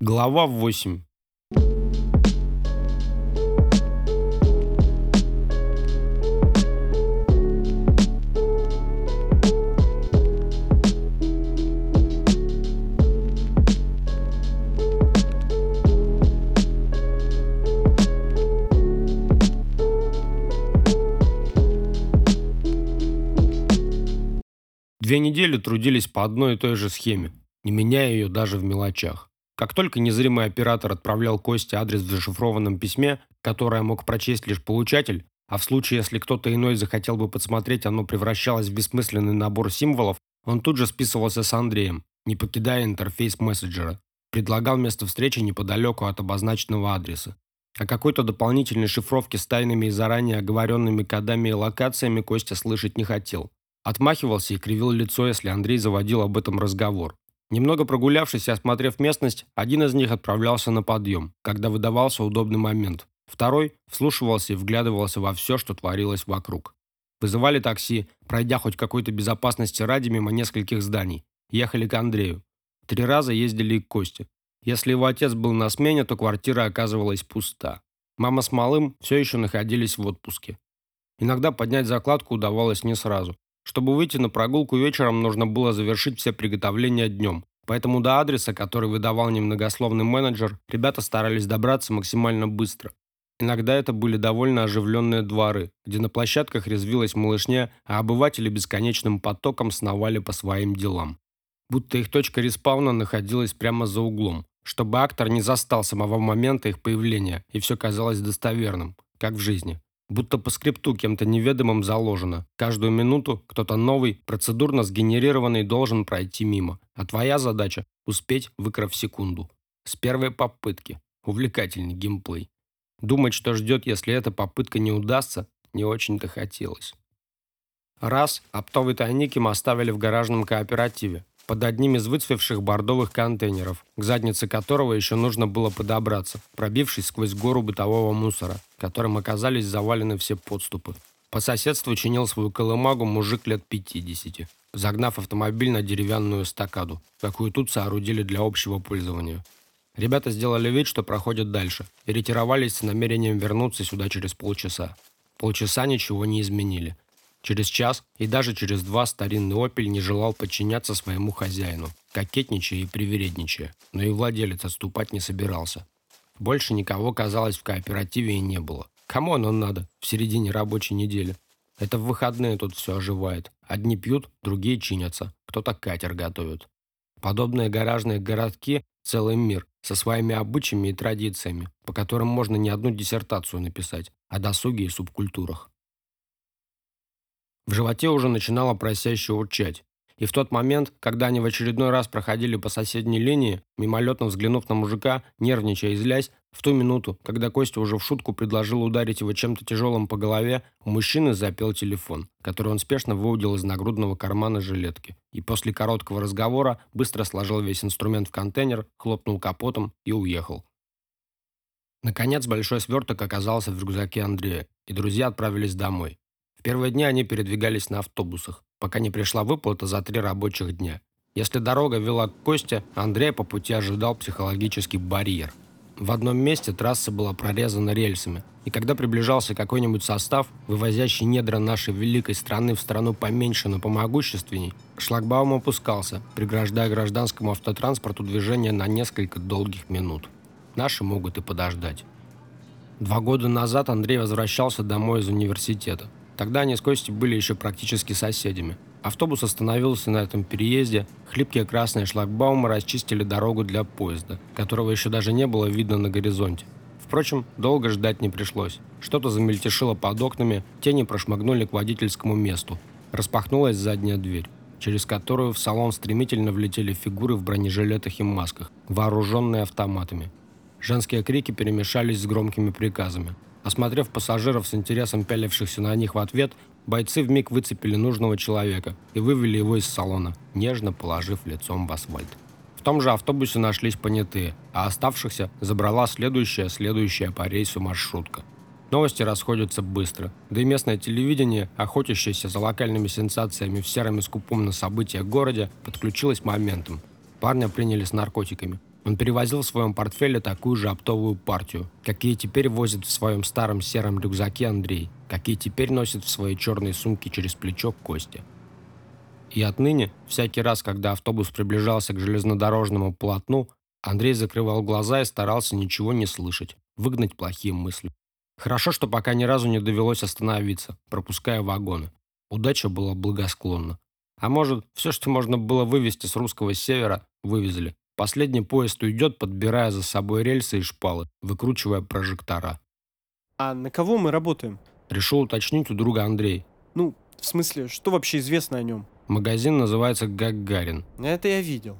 Глава 8. Две недели трудились по одной и той же схеме, не меняя ее даже в мелочах. Как только незримый оператор отправлял Косте адрес в зашифрованном письме, которое мог прочесть лишь получатель, а в случае, если кто-то иной захотел бы подсмотреть, оно превращалось в бессмысленный набор символов, он тут же списывался с Андреем, не покидая интерфейс мессенджера. Предлагал место встречи неподалеку от обозначенного адреса. О какой-то дополнительной шифровке с тайными и заранее оговоренными кодами и локациями Костя слышать не хотел. Отмахивался и кривил лицо, если Андрей заводил об этом разговор. Немного прогулявшись и осмотрев местность, один из них отправлялся на подъем, когда выдавался удобный момент. Второй вслушивался и вглядывался во все, что творилось вокруг. Вызывали такси, пройдя хоть какой-то безопасности ради мимо нескольких зданий. Ехали к Андрею. Три раза ездили к Косте. Если его отец был на смене, то квартира оказывалась пуста. Мама с малым все еще находились в отпуске. Иногда поднять закладку удавалось не сразу. Чтобы выйти на прогулку вечером, нужно было завершить все приготовления днем. Поэтому до адреса, который выдавал немногословный менеджер, ребята старались добраться максимально быстро. Иногда это были довольно оживленные дворы, где на площадках резвилась малышня, а обыватели бесконечным потоком сновали по своим делам. Будто их точка респауна находилась прямо за углом, чтобы актор не застал самого момента их появления, и все казалось достоверным, как в жизни. Будто по скрипту кем-то неведомым заложено. Каждую минуту кто-то новый, процедурно сгенерированный, должен пройти мимо. А твоя задача – успеть, выкрав секунду. С первой попытки. Увлекательный геймплей. Думать, что ждет, если эта попытка не удастся, не очень-то хотелось. Раз оптовый тайник им оставили в гаражном кооперативе под одним из выцвевших бордовых контейнеров, к заднице которого еще нужно было подобраться, пробившись сквозь гору бытового мусора, которым оказались завалены все подступы. По соседству чинил свою колымагу мужик лет 50, загнав автомобиль на деревянную стакаду, какую тут соорудили для общего пользования. Ребята сделали вид, что проходят дальше, и ретировались с намерением вернуться сюда через полчаса. Полчаса ничего не изменили – Через час и даже через два старинный «Опель» не желал подчиняться своему хозяину, кокетничая и привередничая, но и владелец отступать не собирался. Больше никого, казалось, в кооперативе и не было. Кому оно надо в середине рабочей недели? Это в выходные тут все оживает. Одни пьют, другие чинятся, кто-то катер готовит. Подобные гаражные городки – целый мир, со своими обычаями и традициями, по которым можно не одну диссертацию написать о досуге и субкультурах. В животе уже начинало просяще урчать. И в тот момент, когда они в очередной раз проходили по соседней линии, мимолетно взглянув на мужика, нервничая и злясь, в ту минуту, когда Костя уже в шутку предложил ударить его чем-то тяжелым по голове, у мужчины запел телефон, который он спешно выудил из нагрудного кармана жилетки. И после короткого разговора быстро сложил весь инструмент в контейнер, хлопнул капотом и уехал. Наконец большой сверток оказался в рюкзаке Андрея, и друзья отправились домой. В первые дни они передвигались на автобусах, пока не пришла выплата за три рабочих дня. Если дорога вела к Косте, Андрей по пути ожидал психологический барьер. В одном месте трасса была прорезана рельсами, и когда приближался какой-нибудь состав, вывозящий недра нашей великой страны в страну поменьше, но помогущественней, шлагбаум опускался, преграждая гражданскому автотранспорту движение на несколько долгих минут. Наши могут и подождать. Два года назад Андрей возвращался домой из университета. Тогда они с Костей были еще практически соседями. Автобус остановился на этом переезде, хлипкие красные шлагбаумы расчистили дорогу для поезда, которого еще даже не было видно на горизонте. Впрочем, долго ждать не пришлось. Что-то замельтешило под окнами, тени прошмыгнули к водительскому месту. Распахнулась задняя дверь, через которую в салон стремительно влетели фигуры в бронежилетах и масках, вооруженные автоматами. Женские крики перемешались с громкими приказами. Осмотрев пассажиров с интересом пялившихся на них в ответ, бойцы вмиг выцепили нужного человека и вывели его из салона, нежно положив лицом в асфальт. В том же автобусе нашлись понятые, а оставшихся забрала следующая, следующая по рейсу маршрутка. Новости расходятся быстро, да и местное телевидение, охотящееся за локальными сенсациями в сером и скупом на события городе, подключилось моментом. Парня приняли с наркотиками. Он перевозил в своем портфеле такую же оптовую партию, какие теперь возит в своем старом сером рюкзаке Андрей, какие теперь носит в своей черной сумке через плечо Костя. И отныне, всякий раз, когда автобус приближался к железнодорожному полотну, Андрей закрывал глаза и старался ничего не слышать, выгнать плохие мысли. Хорошо, что пока ни разу не довелось остановиться, пропуская вагоны. Удача была благосклонна. А может, все, что можно было вывести с русского севера, вывезли. Последний поезд уйдет, подбирая за собой рельсы и шпалы, выкручивая прожектора. А на кого мы работаем? Решил уточнить у друга Андрей. Ну, в смысле, что вообще известно о нем? Магазин называется «Гагарин», Это я видел.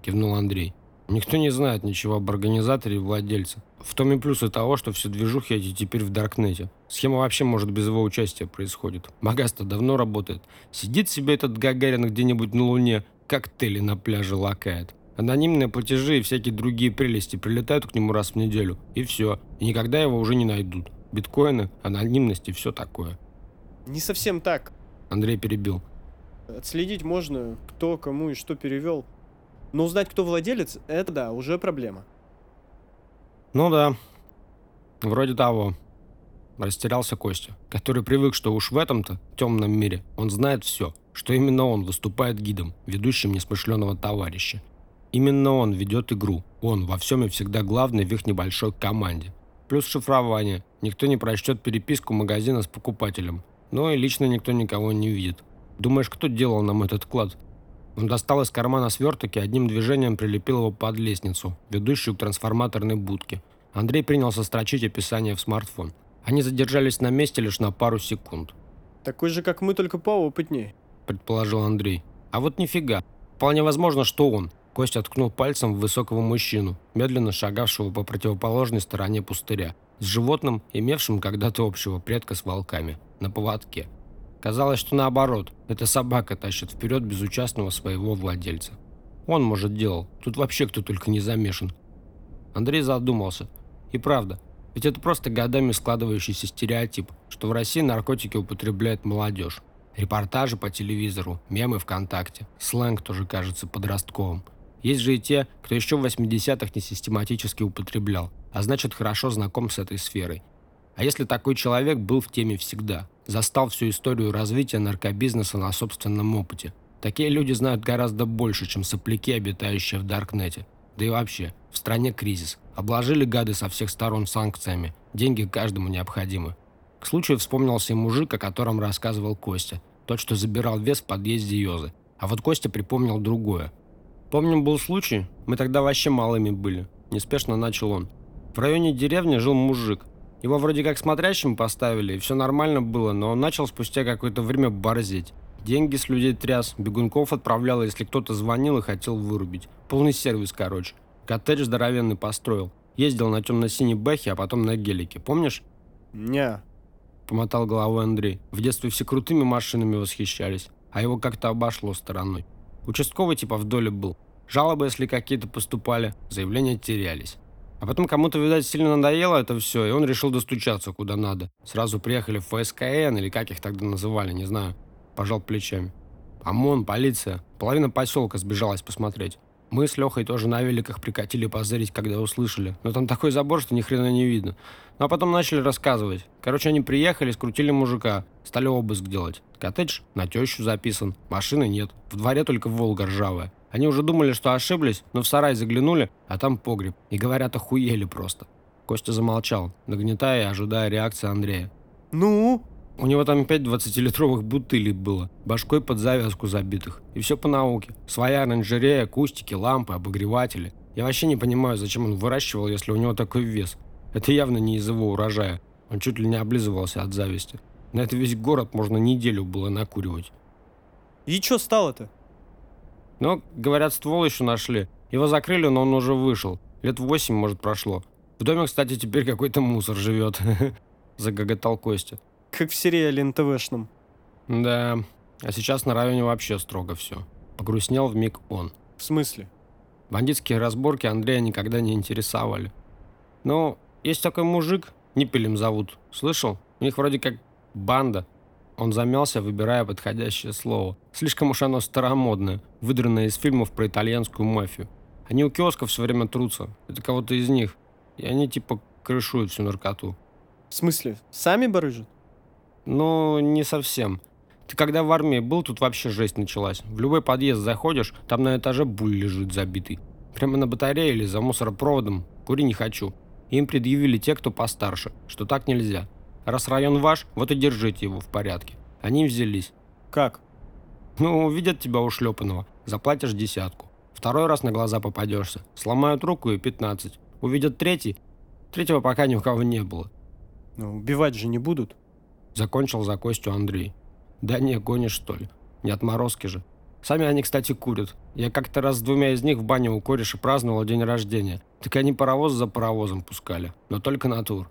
кивнул Андрей. Никто не знает ничего об организаторе и владельце. В том и плюсы того, что все движухи эти теперь в Даркнете. Схема вообще, может, без его участия происходит. Магаз-то давно работает. Сидит себе этот Гагарин где-нибудь на Луне, коктейли на пляже лакает. Анонимные платежи и всякие другие прелести прилетают к нему раз в неделю. И все. И никогда его уже не найдут. Биткоины, анонимность и все такое. Не совсем так. Андрей перебил. Отследить можно, кто кому и что перевел. Но узнать, кто владелец, это да, уже проблема. Ну да, вроде того. Растерялся Костя, который привык, что уж в этом-то темном мире он знает все, что именно он выступает гидом, ведущим несмышленого товарища. Именно он ведет игру, он во всем и всегда главный в их небольшой команде. Плюс шифрование, никто не прочтет переписку магазина с покупателем, но и лично никто никого не видит. Думаешь, кто делал нам этот клад? Он достал из кармана сверток и одним движением прилепил его под лестницу, ведущую к трансформаторной будке. Андрей принялся строчить описание в смартфон. Они задержались на месте лишь на пару секунд, Такой же, как мы, только поопытнее. предположил Андрей. А вот нифига. Вполне возможно, что он. Костя ткнул пальцем в высокого мужчину, медленно шагавшего по противоположной стороне пустыря, с животным, имевшим когда-то общего предка с волками, на поводке. Казалось, что наоборот, эта собака тащит вперед безучастного своего владельца. Он, может, делал. Тут вообще кто только не замешан. Андрей задумался. И правда, ведь это просто годами складывающийся стереотип, что в России наркотики употребляет молодежь. Репортажи по телевизору, мемы ВКонтакте, сленг тоже кажется подростковым. Есть же и те, кто еще в 80-х не систематически употреблял, а значит хорошо знаком с этой сферой. А если такой человек был в теме всегда, застал всю историю развития наркобизнеса на собственном опыте. Такие люди знают гораздо больше, чем сопляки, обитающие в Даркнете. Да и вообще, в стране кризис. Обложили гады со всех сторон санкциями. Деньги каждому необходимы. К случаю вспомнился и мужик, о котором рассказывал Костя. Тот, что забирал вес в подъезде Йозы. А вот Костя припомнил другое. Помним, был случай, мы тогда вообще малыми были. Неспешно начал он. В районе деревни жил мужик. Его вроде как смотрящим поставили, и все нормально было, но он начал спустя какое-то время борзеть. Деньги с людей тряс, бегунков отправлял, если кто-то звонил и хотел вырубить. Полный сервис, короче. Коттедж здоровенный построил. Ездил на темно-синей бэхе, а потом на гелике. Помнишь? Ня. Помотал головой Андрей. В детстве все крутыми машинами восхищались, а его как-то обошло стороной. Участковый типа в доле был. Жалобы, если какие-то поступали, заявления терялись. А потом кому-то, видать, сильно надоело это все, и он решил достучаться куда надо. Сразу приехали в ФСКН, или как их тогда называли, не знаю. Пожал плечами. ОМОН, полиция. Половина поселка сбежалась посмотреть. Мы с Лехой тоже на великах прикатили позырить, когда услышали. Но там такой забор, что ни хрена не видно. Ну а потом начали рассказывать. Короче, они приехали, скрутили мужика. Стали обыск делать. Коттедж на тещу записан. Машины нет. В дворе только Волга ржавая. Они уже думали, что ошиблись, но в сарай заглянули, а там погреб. И говорят, охуели просто. Костя замолчал, нагнетая и ожидая реакции Андрея. Ну? У него там пять 20-литровых бутылей было, башкой под завязку забитых. И все по науке. Своя оранжерея, кустики, лампы, обогреватели. Я вообще не понимаю, зачем он выращивал, если у него такой вес. Это явно не из его урожая. Он чуть ли не облизывался от зависти. На это весь город можно неделю было накуривать. И что стало-то? Но, говорят, ствол еще нашли. Его закрыли, но он уже вышел. Лет восемь, может, прошло. В доме, кстати, теперь какой-то мусор живет. Загоготал Костя. Как в сериале НТВшном. Да, а сейчас на районе вообще строго все. Погрустнел в миг он. В смысле? Бандитские разборки Андрея никогда не интересовали. Ну, есть такой мужик, Ниппелем зовут. Слышал? У них вроде как банда. Он замялся, выбирая подходящее слово. Слишком уж оно старомодное, выдранное из фильмов про итальянскую мафию. Они у киосков все время трутся. Это кого-то из них. И они типа крышуют всю наркоту. В смысле, сами барыжат? Ну, не совсем. Ты когда в армии был, тут вообще жесть началась. В любой подъезд заходишь, там на этаже буль лежит забитый. Прямо на батарее или за мусоропроводом. Кури не хочу. Им предъявили те, кто постарше, что так нельзя. Раз район ваш, вот и держите его в порядке. Они взялись. Как? Ну, увидят тебя ушлепанного, заплатишь десятку. Второй раз на глаза попадешься, сломают руку и 15. Увидят третий, третьего пока ни у кого не было. Ну, убивать же не будут. Закончил за Костю Андрей. Да не, гонишь что ли? Не отморозки же. Сами они, кстати, курят. Я как-то раз с двумя из них в бане у кореша праздновал день рождения. Так они паровоз за паровозом пускали. Но только на тур.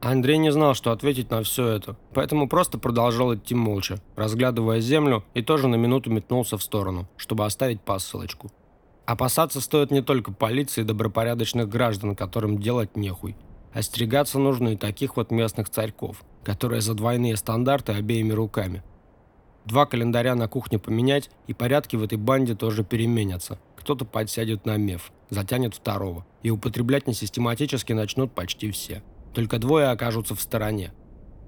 Андрей не знал, что ответить на все это, поэтому просто продолжал идти молча, разглядывая землю и тоже на минуту метнулся в сторону, чтобы оставить посылочку. Опасаться стоит не только полиции и добропорядочных граждан, которым делать нехуй. Остерегаться нужно и таких вот местных царьков, которые за двойные стандарты обеими руками. Два календаря на кухне поменять, и порядки в этой банде тоже переменятся. Кто-то подсядет на меф, затянет второго, и употреблять несистематически начнут почти все. Только двое окажутся в стороне.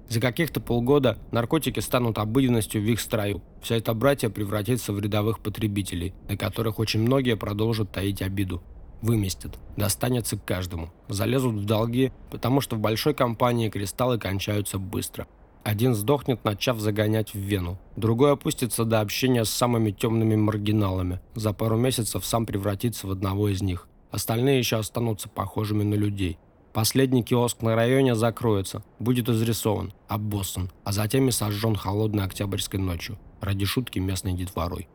За каких-то полгода наркотики станут обыденностью в их строю. Вся эта братья превратится в рядовых потребителей, на которых очень многие продолжат таить обиду. Выместят, достанется каждому. Залезут в долги, потому что в большой компании кристаллы кончаются быстро. Один сдохнет, начав загонять в вену. Другой опустится до общения с самыми темными маргиналами. За пару месяцев сам превратится в одного из них. Остальные еще останутся похожими на людей. Последний киоск на районе закроется, будет изрисован, обоссан, а затем и сожжен холодной октябрьской ночью, ради шутки местной детворой.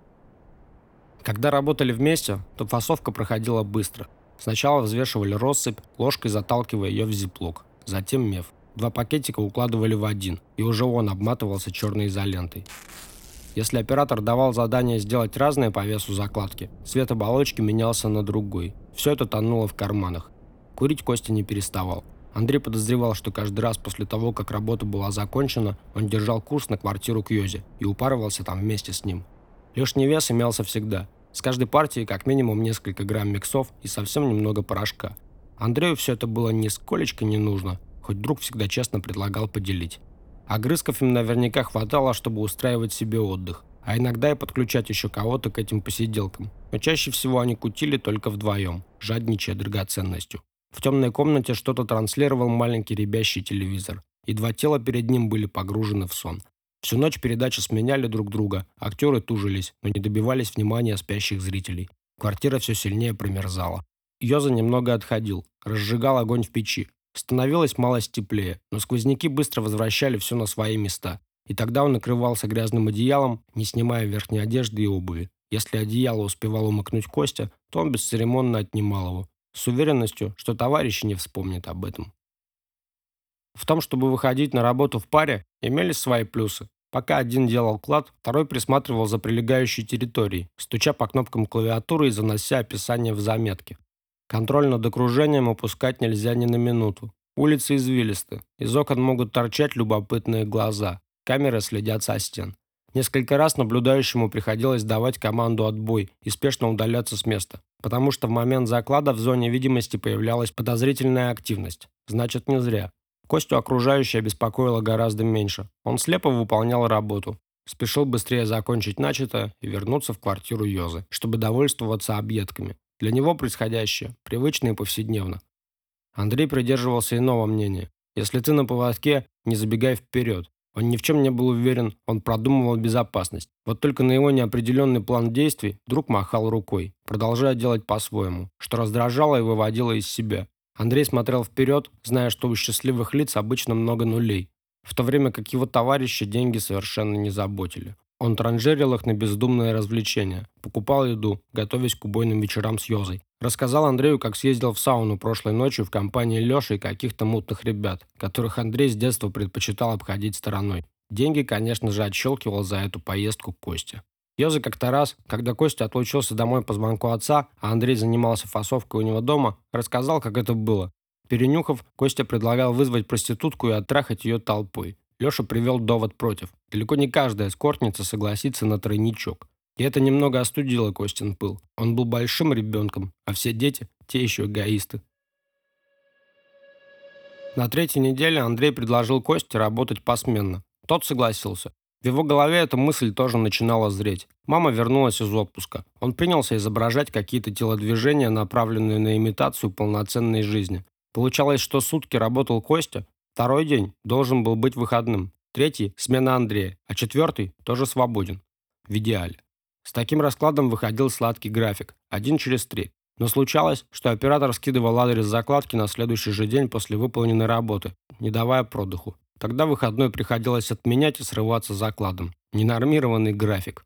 Когда работали вместе, то фасовка проходила быстро. Сначала взвешивали россыпь, ложкой заталкивая ее в зиплок, затем меф. Два пакетика укладывали в один, и уже он обматывался черной изолентой. Если оператор давал задание сделать разные по весу закладки, цвет оболочки менялся на другой. Все это тонуло в карманах. Курить Костя не переставал. Андрей подозревал, что каждый раз после того, как работа была закончена, он держал курс на квартиру к Йозе и упарывался там вместе с ним. Лишний вес имелся всегда. С каждой партией как минимум несколько грамм миксов и совсем немного порошка. Андрею все это было нисколечко не нужно, хоть друг всегда честно предлагал поделить. Огрызков им наверняка хватало, чтобы устраивать себе отдых, а иногда и подключать еще кого-то к этим посиделкам. Но чаще всего они кутили только вдвоем, жадничая драгоценностью. В темной комнате что-то транслировал маленький ребящий телевизор, и два тела перед ним были погружены в сон. Всю ночь передачи сменяли друг друга, актеры тужились, но не добивались внимания спящих зрителей. Квартира все сильнее промерзала. Йоза немного отходил, разжигал огонь в печи. Становилось малость теплее, но сквозняки быстро возвращали все на свои места. И тогда он накрывался грязным одеялом, не снимая верхней одежды и обуви. Если одеяло успевал умыкнуть Костя, то он бесцеремонно отнимал его, с уверенностью, что товарищи не вспомнят об этом. В том, чтобы выходить на работу в паре, имелись свои плюсы. Пока один делал клад, второй присматривал за прилегающей территорией, стуча по кнопкам клавиатуры и занося описание в заметки. Контроль над окружением упускать нельзя ни на минуту. Улицы извилисты, из окон могут торчать любопытные глаза, камеры следят со стен. Несколько раз наблюдающему приходилось давать команду «отбой» и спешно удаляться с места, потому что в момент заклада в зоне видимости появлялась подозрительная активность. Значит, не зря. Костю окружающее беспокоило гораздо меньше. Он слепо выполнял работу. Спешил быстрее закончить начатое и вернуться в квартиру Йозы, чтобы довольствоваться объедками. Для него происходящее привычно и повседневно. Андрей придерживался иного мнения. Если ты на поводке, не забегай вперед. Он ни в чем не был уверен, он продумывал безопасность. Вот только на его неопределенный план действий друг махал рукой, продолжая делать по-своему, что раздражало и выводило из себя. Андрей смотрел вперед, зная, что у счастливых лиц обычно много нулей, в то время как его товарищи деньги совершенно не заботили. Он транжирил их на бездумные развлечения, покупал еду, готовясь к убойным вечерам с Йозой. Рассказал Андрею, как съездил в сауну прошлой ночью в компании Леши и каких-то мутных ребят, которых Андрей с детства предпочитал обходить стороной. Деньги, конечно же, отщелкивал за эту поездку Костя. Йоза как-то раз, когда Костя отлучился домой по звонку отца, а Андрей занимался фасовкой у него дома, рассказал, как это было. Перенюхав, Костя предлагал вызвать проститутку и оттрахать ее толпой. Леша привел довод против. Далеко не каждая эскортница согласится на тройничок. И это немного остудило Костин пыл. Он был большим ребенком, а все дети – те еще эгоисты. На третьей неделе Андрей предложил Косте работать посменно. Тот согласился. В его голове эта мысль тоже начинала зреть. Мама вернулась из отпуска. Он принялся изображать какие-то телодвижения, направленные на имитацию полноценной жизни. Получалось, что сутки работал Костя, второй день должен был быть выходным, третий – смена Андрея, а четвертый тоже свободен. В идеале. С таким раскладом выходил сладкий график, один через три. Но случалось, что оператор скидывал адрес закладки на следующий же день после выполненной работы, не давая продыху. Тогда выходной приходилось отменять и срываться закладом. Ненормированный график.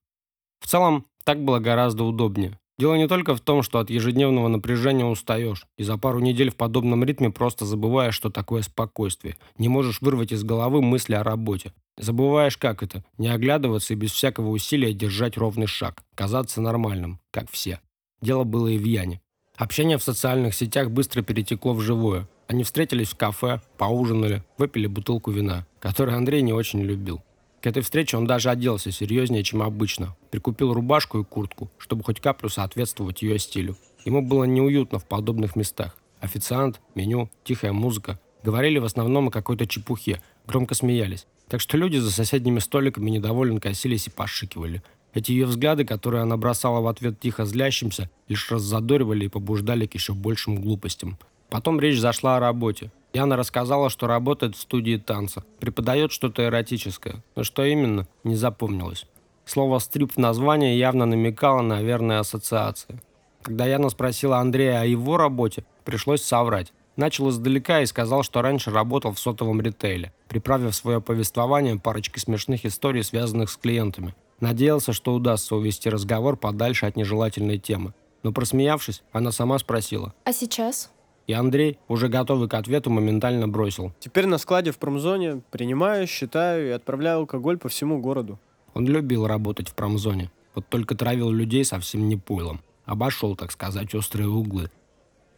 В целом, так было гораздо удобнее. Дело не только в том, что от ежедневного напряжения устаешь, и за пару недель в подобном ритме просто забываешь, что такое спокойствие. Не можешь вырвать из головы мысли о работе. Забываешь, как это. Не оглядываться и без всякого усилия держать ровный шаг. Казаться нормальным, как все. Дело было и в Яне. Общение в социальных сетях быстро перетекло в живое. Они встретились в кафе, поужинали, выпили бутылку вина, которую Андрей не очень любил. К этой встрече он даже оделся серьезнее, чем обычно. Прикупил рубашку и куртку, чтобы хоть каплю соответствовать ее стилю. Ему было неуютно в подобных местах. Официант, меню, тихая музыка. Говорили в основном о какой-то чепухе, громко смеялись. Так что люди за соседними столиками недовольно косились и пошикивали. Эти ее взгляды, которые она бросала в ответ тихо злящимся, лишь раззадоривали и побуждали к еще большим глупостям. Потом речь зашла о работе. Яна рассказала, что работает в студии танца, преподает что-то эротическое, но что именно, не запомнилось. Слово «стрип» в названии явно намекало на верные ассоциации. Когда Яна спросила Андрея о его работе, пришлось соврать. Начал издалека и сказал, что раньше работал в сотовом ритейле, приправив свое повествование парочкой смешных историй, связанных с клиентами. Надеялся, что удастся увести разговор подальше от нежелательной темы. Но просмеявшись, она сама спросила. «А сейчас?» И Андрей, уже готовый к ответу, моментально бросил. Теперь на складе в промзоне принимаю, считаю и отправляю алкоголь по всему городу. Он любил работать в промзоне. Вот только травил людей совсем не пойлом. Обошел, так сказать, острые углы.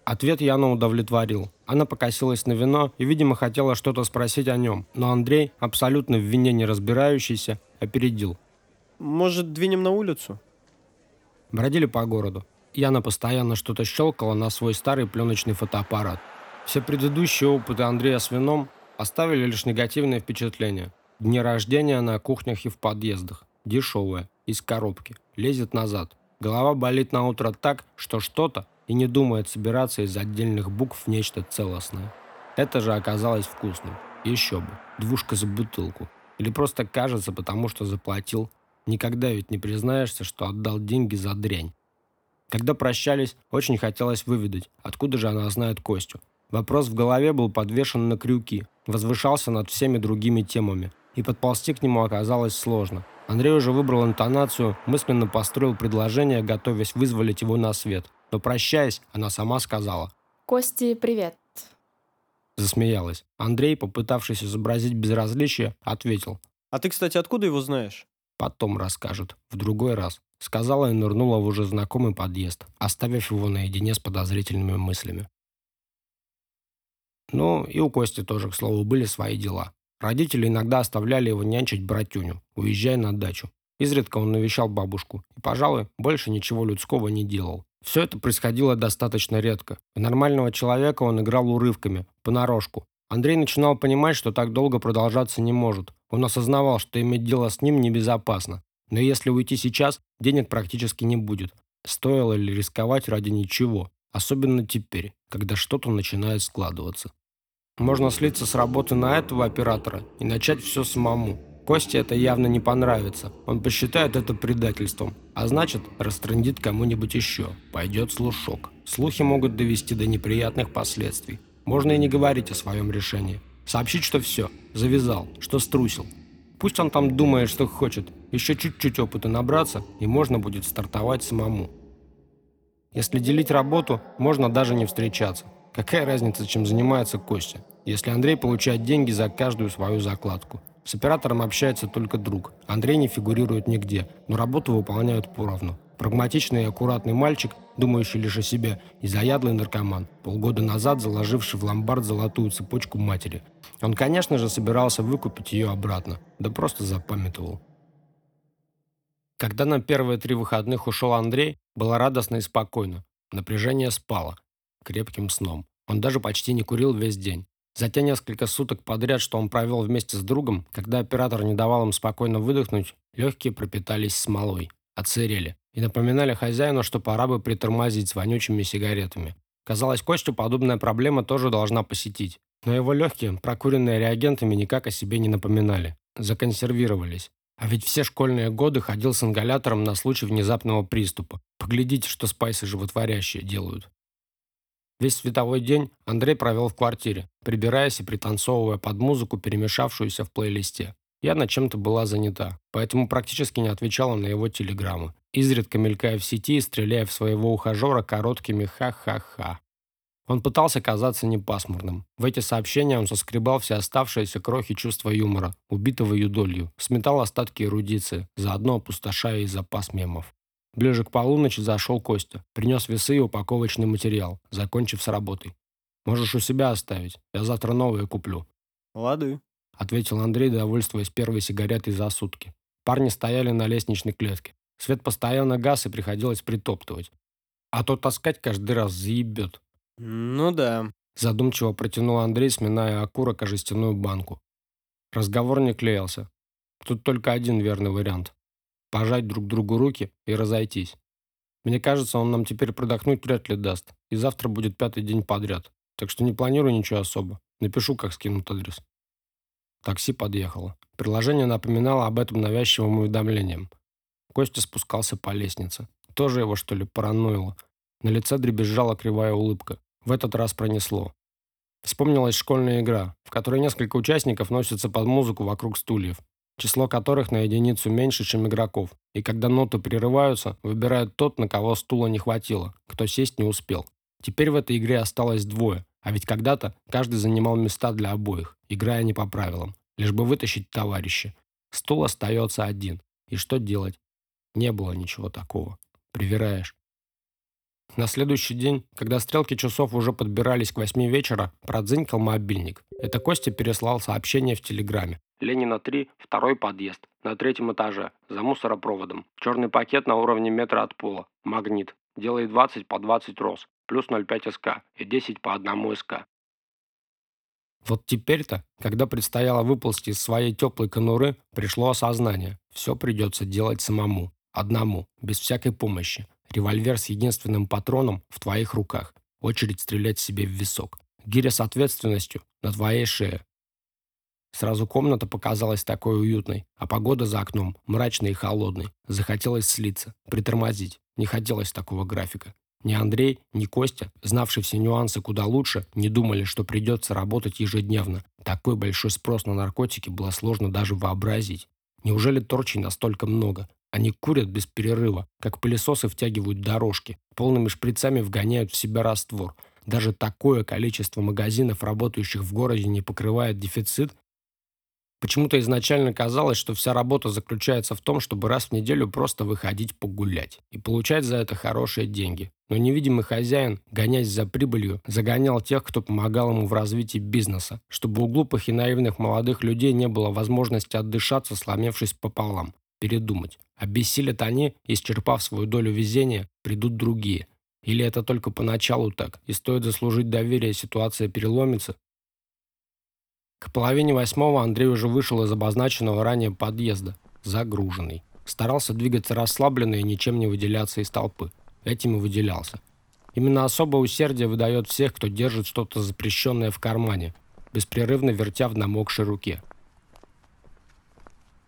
Ответ Яна удовлетворил. Она покосилась на вино и, видимо, хотела что-то спросить о нем. Но Андрей, абсолютно в вине не разбирающийся, опередил. Может, двинем на улицу? Бродили по городу. Яна постоянно что-то щелкала на свой старый пленочный фотоаппарат. Все предыдущие опыты Андрея с вином оставили лишь негативное впечатление. Дни рождения на кухнях и в подъездах. Дешевое, из коробки. Лезет назад. Голова болит на утро так, что что-то и не думает собираться из отдельных букв в нечто целостное. Это же оказалось вкусным. Еще бы. Двушка за бутылку. Или просто кажется, потому что заплатил Никогда ведь не признаешься, что отдал деньги за дрянь. Когда прощались, очень хотелось выведать, откуда же она знает Костю. Вопрос в голове был подвешен на крюки, возвышался над всеми другими темами, и подползти к нему оказалось сложно. Андрей уже выбрал интонацию, мысленно построил предложение, готовясь вызволить его на свет. Но прощаясь, она сама сказала. «Кости, привет». Засмеялась. Андрей, попытавшись изобразить безразличие, ответил. «А ты, кстати, откуда его знаешь?» Потом расскажут. В другой раз. Сказала и нырнула в уже знакомый подъезд, оставив его наедине с подозрительными мыслями. Ну, и у Кости тоже, к слову, были свои дела. Родители иногда оставляли его нянчить братюню, уезжая на дачу. Изредка он навещал бабушку и, пожалуй, больше ничего людского не делал. Все это происходило достаточно редко. В нормального человека он играл урывками, понарошку, Андрей начинал понимать, что так долго продолжаться не может. Он осознавал, что иметь дело с ним небезопасно. Но если уйти сейчас, денег практически не будет. Стоило ли рисковать ради ничего? Особенно теперь, когда что-то начинает складываться. Можно слиться с работы на этого оператора и начать все самому. Косте это явно не понравится. Он посчитает это предательством. А значит, растрындит кому-нибудь еще. Пойдет слушок. Слухи могут довести до неприятных последствий. Можно и не говорить о своем решении. Сообщить, что все, завязал, что струсил. Пусть он там думает, что хочет. Еще чуть-чуть опыта набраться, и можно будет стартовать самому. Если делить работу, можно даже не встречаться. Какая разница, чем занимается Костя, если Андрей получает деньги за каждую свою закладку? С оператором общается только друг. Андрей не фигурирует нигде, но работу выполняют поровну. Прагматичный и аккуратный мальчик, думающий лишь о себе, и заядлый наркоман, полгода назад заложивший в ломбард золотую цепочку матери. Он, конечно же, собирался выкупить ее обратно, да просто запамятовал. Когда на первые три выходных ушел Андрей, было радостно и спокойно. Напряжение спало. Крепким сном. Он даже почти не курил весь день. За те несколько суток подряд, что он провел вместе с другом, когда оператор не давал им спокойно выдохнуть, легкие пропитались смолой, отсырели и напоминали хозяину, что пора бы притормозить с вонючими сигаретами. Казалось, Костю подобная проблема тоже должна посетить. Но его легкие, прокуренные реагентами, никак о себе не напоминали. Законсервировались. А ведь все школьные годы ходил с ингалятором на случай внезапного приступа. Поглядите, что спайсы животворящие делают. Весь световой день Андрей провел в квартире, прибираясь и пританцовывая под музыку, перемешавшуюся в плейлисте. Я на чем-то была занята, поэтому практически не отвечала на его телеграммы, изредка мелькая в сети и стреляя в своего ухажера короткими «ха-ха-ха». Он пытался казаться непасмурным. В эти сообщения он соскребал все оставшиеся крохи чувства юмора, убитого юдолью, сметал остатки эрудиции, заодно опустошая и запас мемов. Ближе к полуночи зашел Костя, принес весы и упаковочный материал, закончив с работой. «Можешь у себя оставить, я завтра новые куплю», Лады. — ответил Андрей, довольствуясь первой сигаретой за сутки. Парни стояли на лестничной клетке. Свет постоянно газ и приходилось притоптывать. А то таскать каждый раз заебет. Ну да. Задумчиво протянул Андрей, сминая окурок о жестяную банку. Разговор не клеился. Тут только один верный вариант. Пожать друг другу руки и разойтись. Мне кажется, он нам теперь продохнуть вряд ли даст. И завтра будет пятый день подряд. Так что не планирую ничего особо. Напишу, как скинут адрес. Такси подъехало. Приложение напоминало об этом навязчивым уведомлением. Костя спускался по лестнице. Тоже его, что ли, параноило. На лице дребезжала кривая улыбка. В этот раз пронесло. Вспомнилась школьная игра, в которой несколько участников носятся под музыку вокруг стульев, число которых на единицу меньше, чем игроков. И когда ноты прерываются, выбирают тот, на кого стула не хватило, кто сесть не успел. Теперь в этой игре осталось двое, а ведь когда-то каждый занимал места для обоих, играя не по правилам, лишь бы вытащить товарища. Стул остается один. И что делать? Не было ничего такого. Привираешь. На следующий день, когда стрелки часов уже подбирались к восьми вечера, продзынькал мобильник. Это Костя переслал сообщение в Телеграме. Ленина 3, второй подъезд, на третьем этаже, за мусоропроводом. Черный пакет на уровне метра от пола. Магнит. Делает 20 по 20 роз, плюс 0,5 СК и 10 по 1 СК. Вот теперь-то, когда предстояло выползти из своей теплой конуры, пришло осознание. Все придется делать самому, одному, без всякой помощи. Револьвер с единственным патроном в твоих руках. Очередь стрелять себе в висок. Гиря с ответственностью на твоей шее. Сразу комната показалась такой уютной, а погода за окном мрачной и холодной. Захотелось слиться, притормозить. Не хотелось такого графика. Ни Андрей, ни Костя, знавшие все нюансы куда лучше, не думали, что придется работать ежедневно. Такой большой спрос на наркотики было сложно даже вообразить. Неужели торчей настолько много? Они курят без перерыва, как пылесосы втягивают дорожки, полными шприцами вгоняют в себя раствор. Даже такое количество магазинов, работающих в городе, не покрывает дефицит, Почему-то изначально казалось, что вся работа заключается в том, чтобы раз в неделю просто выходить погулять и получать за это хорошие деньги. Но невидимый хозяин, гонясь за прибылью, загонял тех, кто помогал ему в развитии бизнеса, чтобы у глупых и наивных молодых людей не было возможности отдышаться, сломившись пополам, передумать. Обессилят они, исчерпав свою долю везения, придут другие. Или это только поначалу так, и стоит заслужить доверие, ситуация переломится, к половине восьмого Андрей уже вышел из обозначенного ранее подъезда, загруженный. Старался двигаться расслабленно и ничем не выделяться из толпы. Этим и выделялся. Именно особое усердие выдает всех, кто держит что-то запрещенное в кармане, беспрерывно вертя в намокшей руке.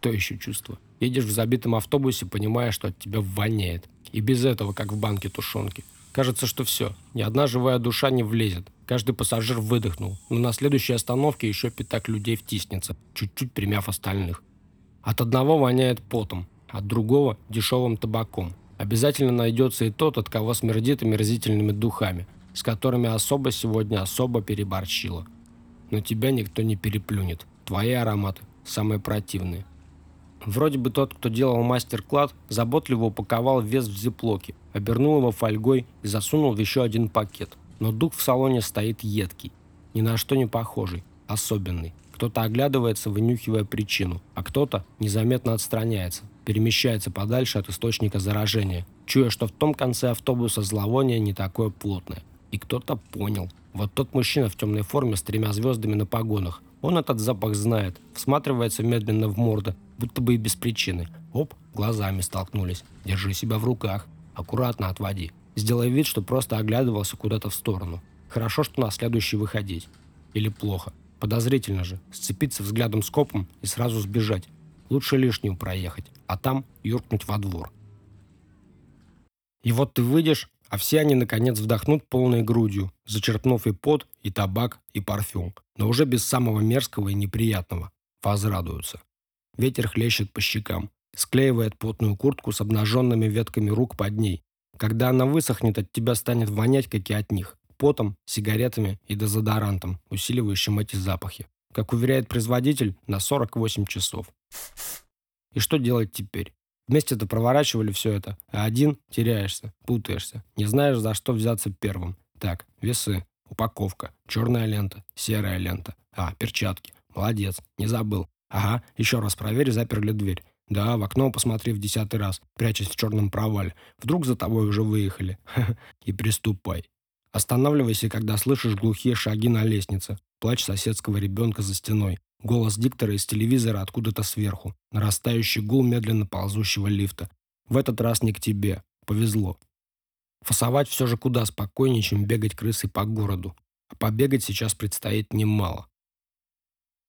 То еще чувство. Едешь в забитом автобусе, понимая, что от тебя воняет. И без этого, как в банке тушенки. Кажется, что все. Ни одна живая душа не влезет. Каждый пассажир выдохнул, но на следующей остановке еще пятак людей втиснется, чуть-чуть примяв остальных. От одного воняет потом, от другого – дешевым табаком. Обязательно найдется и тот, от кого смердит омерзительными духами, с которыми особо сегодня особо переборщило. Но тебя никто не переплюнет. Твои ароматы самые противные. Вроде бы тот, кто делал мастер-клад, заботливо упаковал вес в зиплоке, обернул его фольгой и засунул в еще один пакет – но дух в салоне стоит едкий, ни на что не похожий, особенный. Кто-то оглядывается, вынюхивая причину, а кто-то незаметно отстраняется, перемещается подальше от источника заражения, чуя, что в том конце автобуса зловоние не такое плотное. И кто-то понял. Вот тот мужчина в темной форме с тремя звездами на погонах. Он этот запах знает, всматривается медленно в морду, будто бы и без причины. Оп, глазами столкнулись. Держи себя в руках. Аккуратно отводи. Сделай вид, что просто оглядывался куда-то в сторону. Хорошо, что на следующий выходить. Или плохо. Подозрительно же. Сцепиться взглядом с копом и сразу сбежать. Лучше лишнюю проехать, а там юркнуть во двор. И вот ты выйдешь, а все они, наконец, вдохнут полной грудью, зачерпнув и пот, и табак, и парфюм, но уже без самого мерзкого и неприятного. Возрадуются. Ветер хлещет по щекам, склеивает потную куртку с обнаженными ветками рук под ней. Когда она высохнет, от тебя станет вонять, как и от них. Потом, сигаретами и дезодорантом, усиливающим эти запахи. Как уверяет производитель, на 48 часов. И что делать теперь? Вместе-то проворачивали все это, а один теряешься, путаешься, не знаешь, за что взяться первым. Так, весы, упаковка, черная лента, серая лента. А, перчатки. Молодец, не забыл. Ага, еще раз проверь, заперли дверь. Да, в окно посмотри в десятый раз, прячась в черном провале. Вдруг за тобой уже выехали. И приступай. Останавливайся, когда слышишь глухие шаги на лестнице, плач соседского ребенка за стеной, голос диктора из телевизора откуда-то сверху, нарастающий гул медленно ползущего лифта. В этот раз не к тебе. Повезло. Фасовать все же куда спокойнее, чем бегать крысой по городу. А побегать сейчас предстоит немало.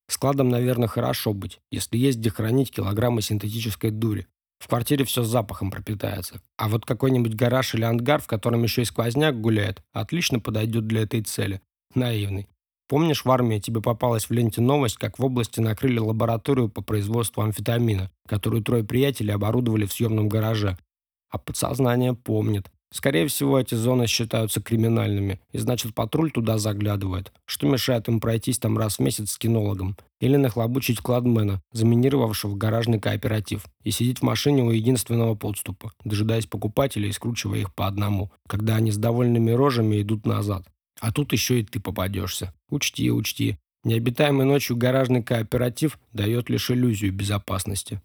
Складом, наверное, хорошо быть, если есть где хранить килограммы синтетической дури. В квартире все с запахом пропитается. А вот какой-нибудь гараж или ангар, в котором еще и сквозняк гуляет, отлично подойдет для этой цели. Наивный. Помнишь, в армии тебе попалась в ленте новость, как в области накрыли лабораторию по производству амфетамина, которую трое приятелей оборудовали в съемном гараже? А подсознание помнит. Скорее всего, эти зоны считаются криминальными, и значит патруль туда заглядывает. Что мешает им пройтись там раз в месяц с кинологом? Или нахлобучить кладмена, заминировавшего гаражный кооператив, и сидеть в машине у единственного подступа, дожидаясь покупателей и скручивая их по одному, когда они с довольными рожами идут назад. А тут еще и ты попадешься. Учти, учти. Необитаемый ночью гаражный кооператив дает лишь иллюзию безопасности.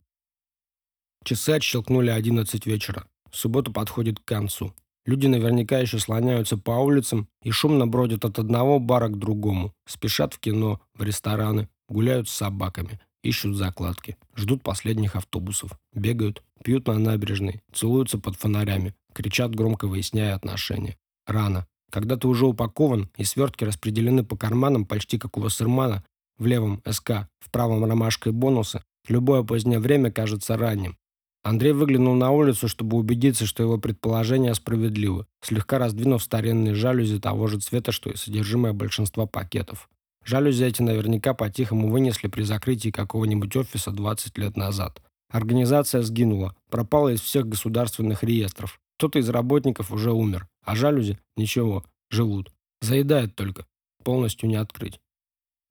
Часы отщелкнули 11 вечера. Суббота подходит к концу. Люди наверняка еще слоняются по улицам и шумно бродят от одного бара к другому. Спешат в кино, в рестораны, гуляют с собаками, ищут закладки, ждут последних автобусов, бегают, пьют на набережной, целуются под фонарями, кричат громко выясняя отношения. Рано. Когда ты уже упакован и свертки распределены по карманам почти как у Вассермана, в левом СК, в правом ромашкой бонуса, любое позднее время кажется ранним. Андрей выглянул на улицу, чтобы убедиться, что его предположения справедливы, слегка раздвинув старинные жалюзи того же цвета, что и содержимое большинства пакетов. Жалюзи эти наверняка по-тихому вынесли при закрытии какого-нибудь офиса 20 лет назад. Организация сгинула, пропала из всех государственных реестров. Кто-то из работников уже умер, а жалюзи – ничего, живут. Заедает только, полностью не открыть.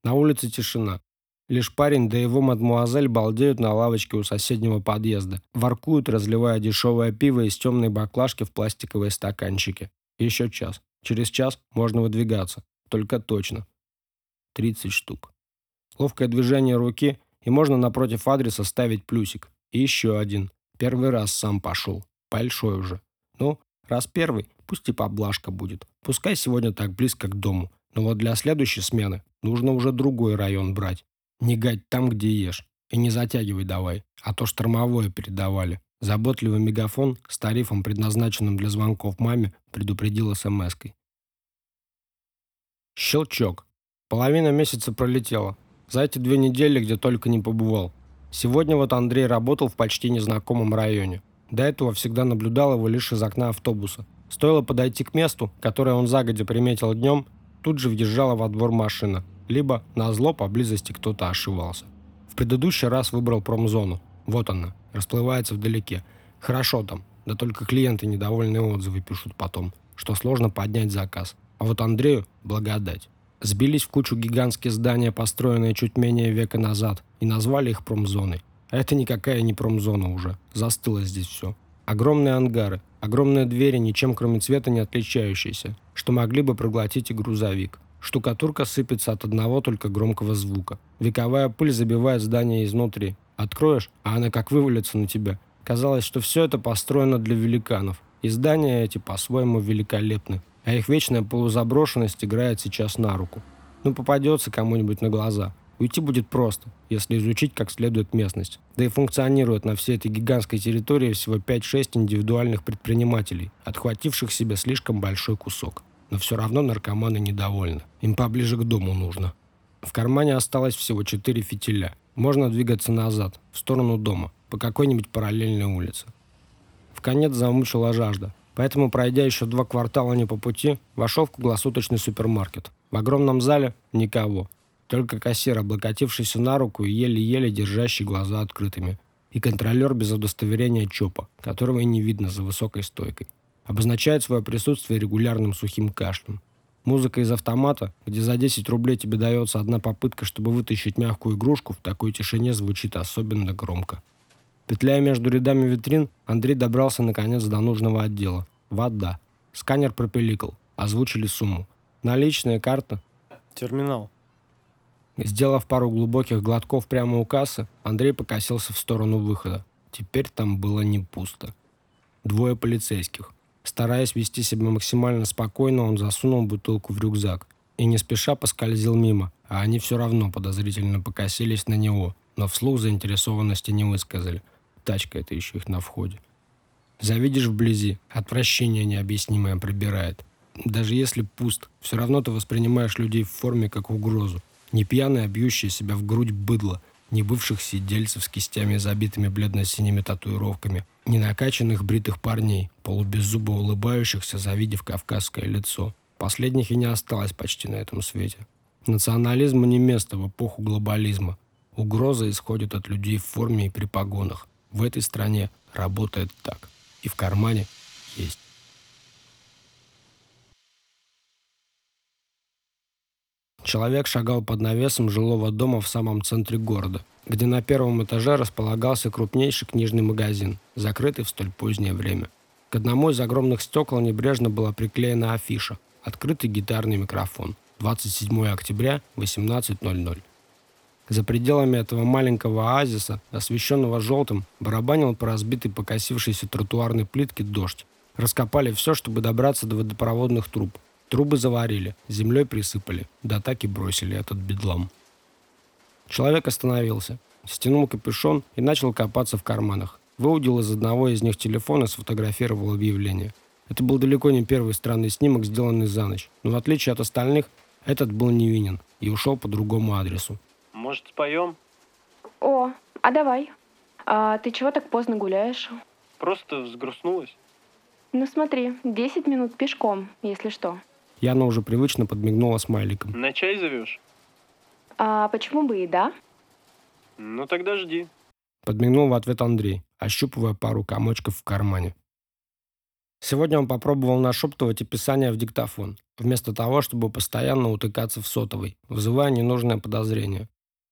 На улице тишина. Лишь парень да его мадмуазель балдеют на лавочке у соседнего подъезда. Воркуют, разливая дешевое пиво из темной баклажки в пластиковые стаканчики. Еще час. Через час можно выдвигаться. Только точно. 30 штук. Ловкое движение руки, и можно напротив адреса ставить плюсик. И еще один. Первый раз сам пошел. Большой уже. Ну, раз первый, пусть и поблажка будет. Пускай сегодня так близко к дому. Но вот для следующей смены нужно уже другой район брать. Не гать там, где ешь. И не затягивай давай, а то штормовое передавали. Заботливый мегафон с тарифом, предназначенным для звонков маме, предупредил смс-кой. Щелчок. Половина месяца пролетела. За эти две недели где только не побывал. Сегодня вот Андрей работал в почти незнакомом районе. До этого всегда наблюдал его лишь из окна автобуса. Стоило подойти к месту, которое он загодя приметил днем, тут же въезжала во двор машина либо на зло поблизости кто-то ошивался. В предыдущий раз выбрал промзону. Вот она, расплывается вдалеке. Хорошо там, да только клиенты недовольные отзывы пишут потом, что сложно поднять заказ. А вот Андрею благодать. Сбились в кучу гигантские здания, построенные чуть менее века назад, и назвали их промзоной. А это никакая не промзона уже. Застыло здесь все. Огромные ангары, огромные двери, ничем кроме цвета не отличающиеся, что могли бы проглотить и грузовик. Штукатурка сыпется от одного только громкого звука. Вековая пыль забивает здание изнутри. Откроешь, а она как вывалится на тебя. Казалось, что все это построено для великанов. И здания эти по-своему великолепны. А их вечная полузаброшенность играет сейчас на руку. Ну, попадется кому-нибудь на глаза. Уйти будет просто, если изучить как следует местность. Да и функционирует на всей этой гигантской территории всего 5-6 индивидуальных предпринимателей, отхвативших себе слишком большой кусок. Но все равно наркоманы недовольны. Им поближе к дому нужно. В кармане осталось всего 4 фитиля. Можно двигаться назад, в сторону дома, по какой-нибудь параллельной улице. В конец замучила жажда. Поэтому, пройдя еще два квартала не по пути, вошел в круглосуточный супермаркет. В огромном зале никого. Только кассир, облокотившийся на руку и еле-еле держащий глаза открытыми. И контролер без удостоверения ЧОПа, которого и не видно за высокой стойкой. Обозначает свое присутствие регулярным сухим кашлем. Музыка из автомата, где за 10 рублей тебе дается одна попытка, чтобы вытащить мягкую игрушку, в такой тишине звучит особенно громко. Петляя между рядами витрин, Андрей добрался наконец до нужного отдела. Вода. Сканер пропеликал. Озвучили сумму. Наличная карта. Терминал. Сделав пару глубоких глотков прямо у кассы, Андрей покосился в сторону выхода. Теперь там было не пусто. Двое полицейских. Стараясь вести себя максимально спокойно, он засунул бутылку в рюкзак и не спеша поскользил мимо, а они все равно подозрительно покосились на него, но вслух заинтересованности не высказали. Тачка это еще их на входе. Завидишь вблизи, отвращение необъяснимое пробирает. Даже если пуст, все равно ты воспринимаешь людей в форме как угрозу. Не пьяное, бьющее себя в грудь быдло, не бывших сидельцев с кистями, забитыми бледно-синими татуировками, не накачанных бритых парней, полубеззубо улыбающихся, завидев кавказское лицо. Последних и не осталось почти на этом свете. Национализму не место в эпоху глобализма. Угроза исходит от людей в форме и при погонах. В этой стране работает так. И в кармане есть. Человек шагал под навесом жилого дома в самом центре города, где на первом этаже располагался крупнейший книжный магазин, закрытый в столь позднее время. К одному из огромных стекол небрежно была приклеена афиша «Открытый гитарный микрофон. 27 октября, 18.00». За пределами этого маленького оазиса, освещенного желтым, барабанил по разбитой покосившейся тротуарной плитке дождь. Раскопали все, чтобы добраться до водопроводных труб. Трубы заварили, землей присыпали, да так и бросили этот бедлам. Человек остановился, стянул капюшон и начал копаться в карманах. Выудил из одного из них телефон и сфотографировал объявление. Это был далеко не первый странный снимок, сделанный за ночь, но в отличие от остальных, этот был невинен и ушел по другому адресу. Может, споем? О, а давай. А ты чего так поздно гуляешь? Просто взгрустнулась. Ну смотри, 10 минут пешком, если что. Яна уже привычно подмигнула смайликом. На чай зовешь? А почему бы и да? Ну тогда жди. Подмигнул в ответ Андрей, ощупывая пару комочков в кармане. Сегодня он попробовал нашептывать описание в диктофон, вместо того, чтобы постоянно утыкаться в сотовый, вызывая ненужное подозрение.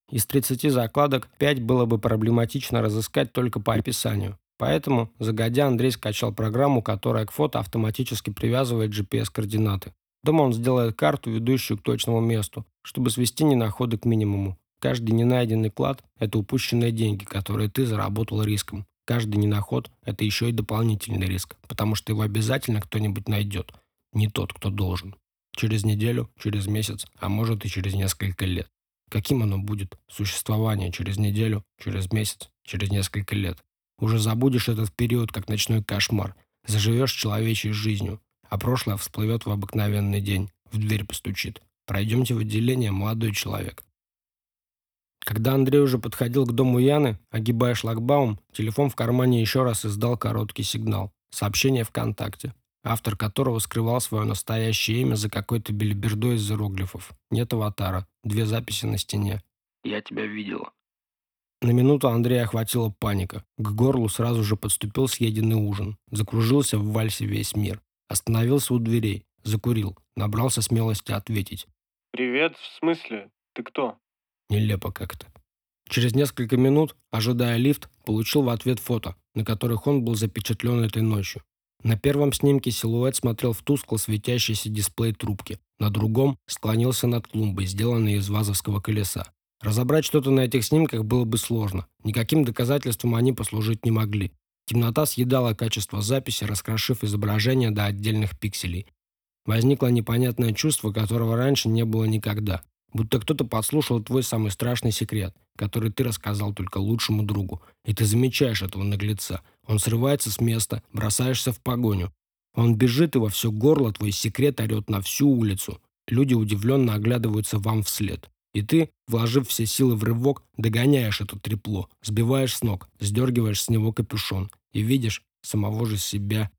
Из 30 закладок 5 было бы проблематично разыскать только по описанию. Поэтому, загодя, Андрей скачал программу, которая к фото автоматически привязывает GPS-координаты. Дома он сделает карту, ведущую к точному месту, чтобы свести ненаходы к минимуму. Каждый ненайденный клад – это упущенные деньги, которые ты заработал риском. Каждый ненаход – это еще и дополнительный риск, потому что его обязательно кто-нибудь найдет. Не тот, кто должен. Через неделю, через месяц, а может и через несколько лет. Каким оно будет? Существование через неделю, через месяц, через несколько лет. Уже забудешь этот период, как ночной кошмар. Заживешь человечьей жизнью, а прошлое всплывет в обыкновенный день. В дверь постучит. Пройдемте в отделение, молодой человек. Когда Андрей уже подходил к дому Яны, огибая шлагбаум, телефон в кармане еще раз издал короткий сигнал. Сообщение ВКонтакте, автор которого скрывал свое настоящее имя за какой-то бельбердой из иероглифов. Нет аватара, две записи на стене. «Я тебя видела». На минуту Андрея охватила паника. К горлу сразу же подступил съеденный ужин. Закружился в вальсе весь мир. Остановился у дверей, закурил, набрался смелости ответить. Привет, в смысле? Ты кто? Нелепо как-то. Через несколько минут, ожидая лифт, получил в ответ фото, на которых он был запечатлен этой ночью. На первом снимке силуэт смотрел в тускло светящийся дисплей трубки. На другом склонился над клумбой, сделанной из вазовского колеса. Разобрать что-то на этих снимках было бы сложно. Никаким доказательством они послужить не могли. Темнота съедала качество записи, раскрошив изображение до отдельных пикселей. Возникло непонятное чувство, которого раньше не было никогда. Будто кто-то подслушал твой самый страшный секрет, который ты рассказал только лучшему другу. И ты замечаешь этого наглеца. Он срывается с места, бросаешься в погоню. Он бежит, и во все горло твой секрет орет на всю улицу. Люди удивленно оглядываются вам вслед. И ты, вложив все силы в рывок, догоняешь это трепло, сбиваешь с ног, сдергиваешь с него капюшон и видишь самого же себя.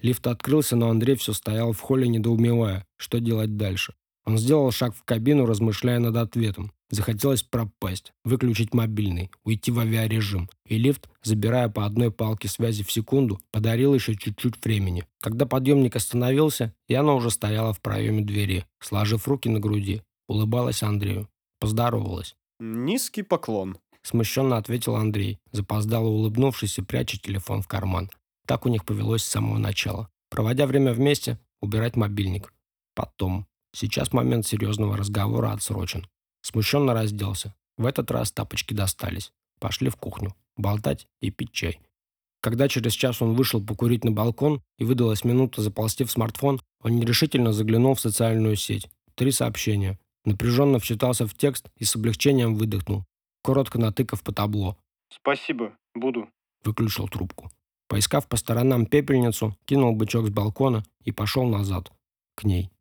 Лифт открылся, но Андрей все стоял в холле, недоумевая, что делать дальше. Он сделал шаг в кабину, размышляя над ответом. Захотелось пропасть, выключить мобильный, уйти в авиарежим. И лифт, забирая по одной палке связи в секунду, подарил еще чуть-чуть времени. Когда подъемник остановился, Яна уже стояла в проеме двери, сложив руки на груди, Улыбалась Андрею. Поздоровалась. Низкий поклон. Смущенно ответил Андрей, запоздало улыбнувшись и пряча телефон в карман. Так у них повелось с самого начала. Проводя время вместе, убирать мобильник. Потом. Сейчас момент серьезного разговора отсрочен. Смущенно разделся. В этот раз тапочки достались. Пошли в кухню. Болтать и пить чай. Когда через час он вышел покурить на балкон и выдалась минута заползти в смартфон, он нерешительно заглянул в социальную сеть. Три сообщения. Напряженно вчитался в текст и с облегчением выдохнул, коротко натыкав по табло. «Спасибо, буду». Выключил трубку. Поискав по сторонам пепельницу, кинул бычок с балкона и пошел назад, к ней.